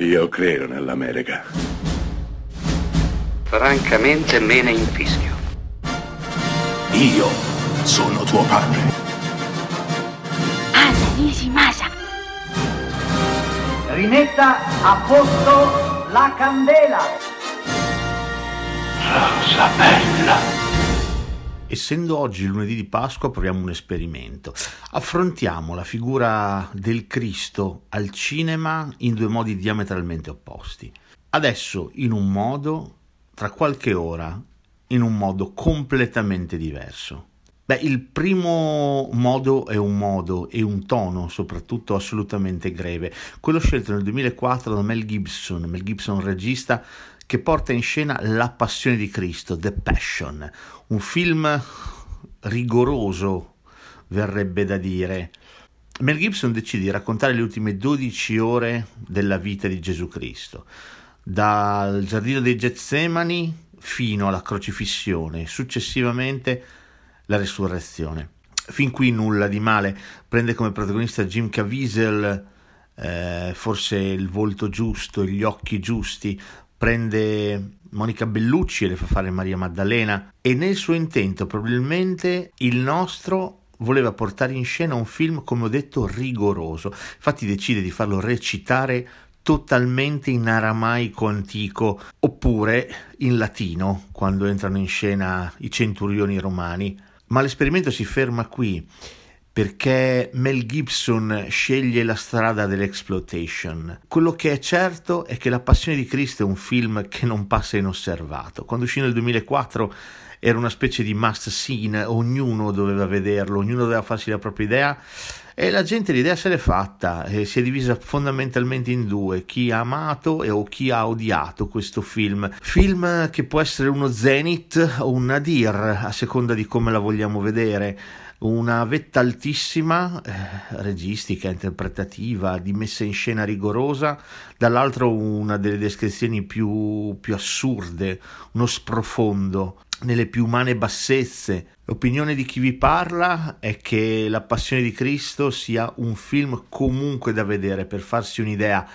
Io credo nell'America. Francamente me ne infischio. Io sono tuo padre. Anna Nishimasa. Rimetta a posto la candela. Rosa bella. Essendo oggi lunedì di Pasqua, proviamo un esperimento. Affrontiamo la figura del Cristo al cinema in due modi diametralmente opposti. Adesso in un modo, tra qualche ora in un modo completamente diverso. Beh, il primo modo è un modo e un tono, soprattutto assolutamente greve, quello scelto nel 2004 da Mel Gibson, Mel Gibson regista che porta in scena La Passione di Cristo, The Passion, un film rigoroso, verrebbe da dire. Mel Gibson decide di raccontare le ultime 12 ore della vita di Gesù Cristo, dal giardino dei Getsemani fino alla crocifissione, successivamente la resurrezione. Fin qui nulla di male, prende come protagonista Jim Caviezel, eh, forse il volto giusto, gli occhi giusti, prende Monica Bellucci e le fa fare Maria Maddalena e nel suo intento probabilmente il nostro voleva portare in scena un film come ho detto rigoroso. Infatti decide di farlo recitare totalmente in aramaico antico oppure in latino quando entrano in scena i centurioni romani. Ma l'esperimento si ferma qui perché Mel Gibson sceglie la strada dell'exploitation. Quello che è certo è che La Passione di Cristo è un film che non passa inosservato. Quando uscì nel 2004 era una specie di must scene, ognuno doveva vederlo, ognuno doveva farsi la propria idea e la gente l'idea se l'è fatta e si è divisa fondamentalmente in due, chi ha amato e o chi ha odiato questo film. Film che può essere uno zenith o un nadir a seconda di come la vogliamo vedere una vetta altissima, eh, registica, interpretativa, di messa in scena rigorosa, dall'altro una delle descrizioni più, più assurde, uno sprofondo nelle più umane bassezze. L'opinione di chi vi parla è che La Passione di Cristo sia un film comunque da vedere per farsi un'idea,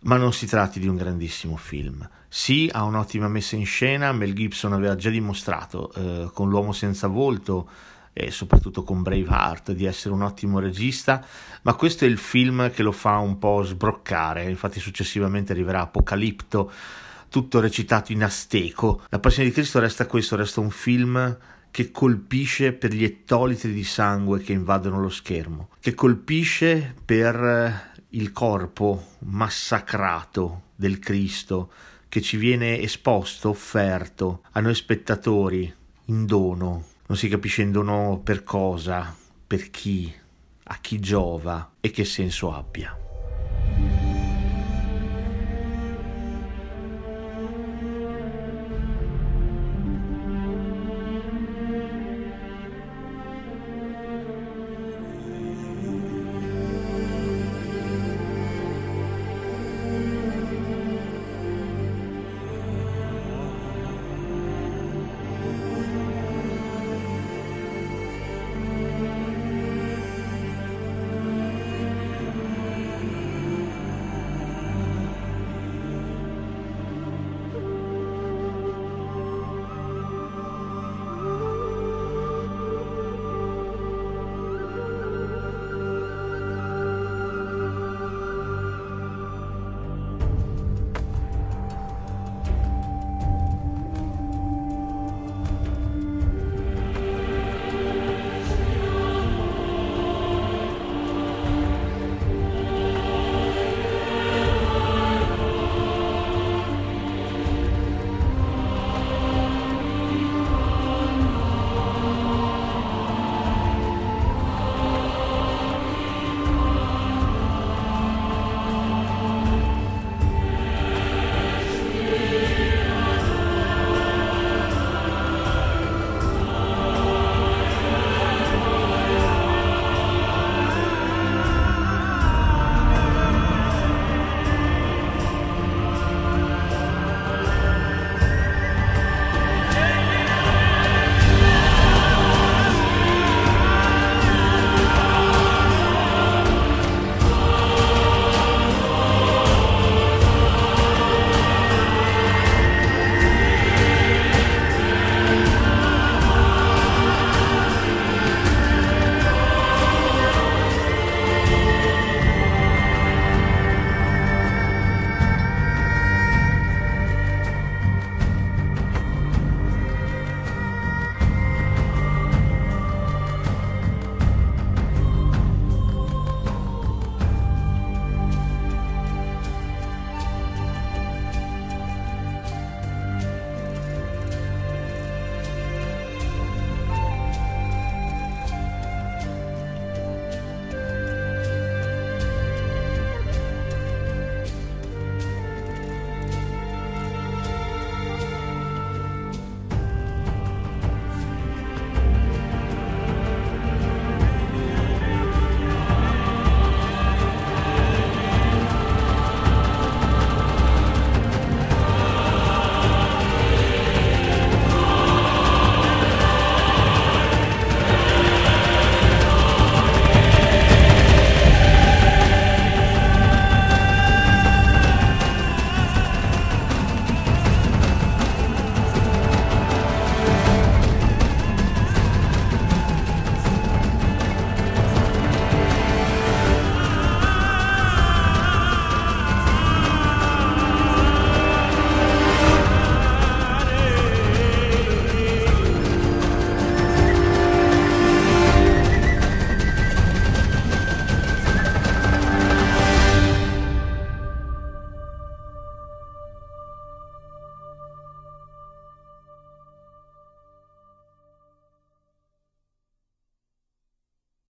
ma non si tratti di un grandissimo film. Sì, ha un'ottima messa in scena, Mel Gibson aveva già dimostrato eh, con L'uomo senza volto e soprattutto con Braveheart di essere un ottimo regista, ma questo è il film che lo fa un po' sbroccare, infatti successivamente arriverà Apocalipto, tutto recitato in azteco. La Passione di Cristo resta questo, resta un film che colpisce per gli ettolitri di sangue che invadono lo schermo, che colpisce per il corpo massacrato del Cristo che ci viene esposto, offerto a noi spettatori in dono non si capisce in dono per cosa, per chi, a chi giova e che senso abbia.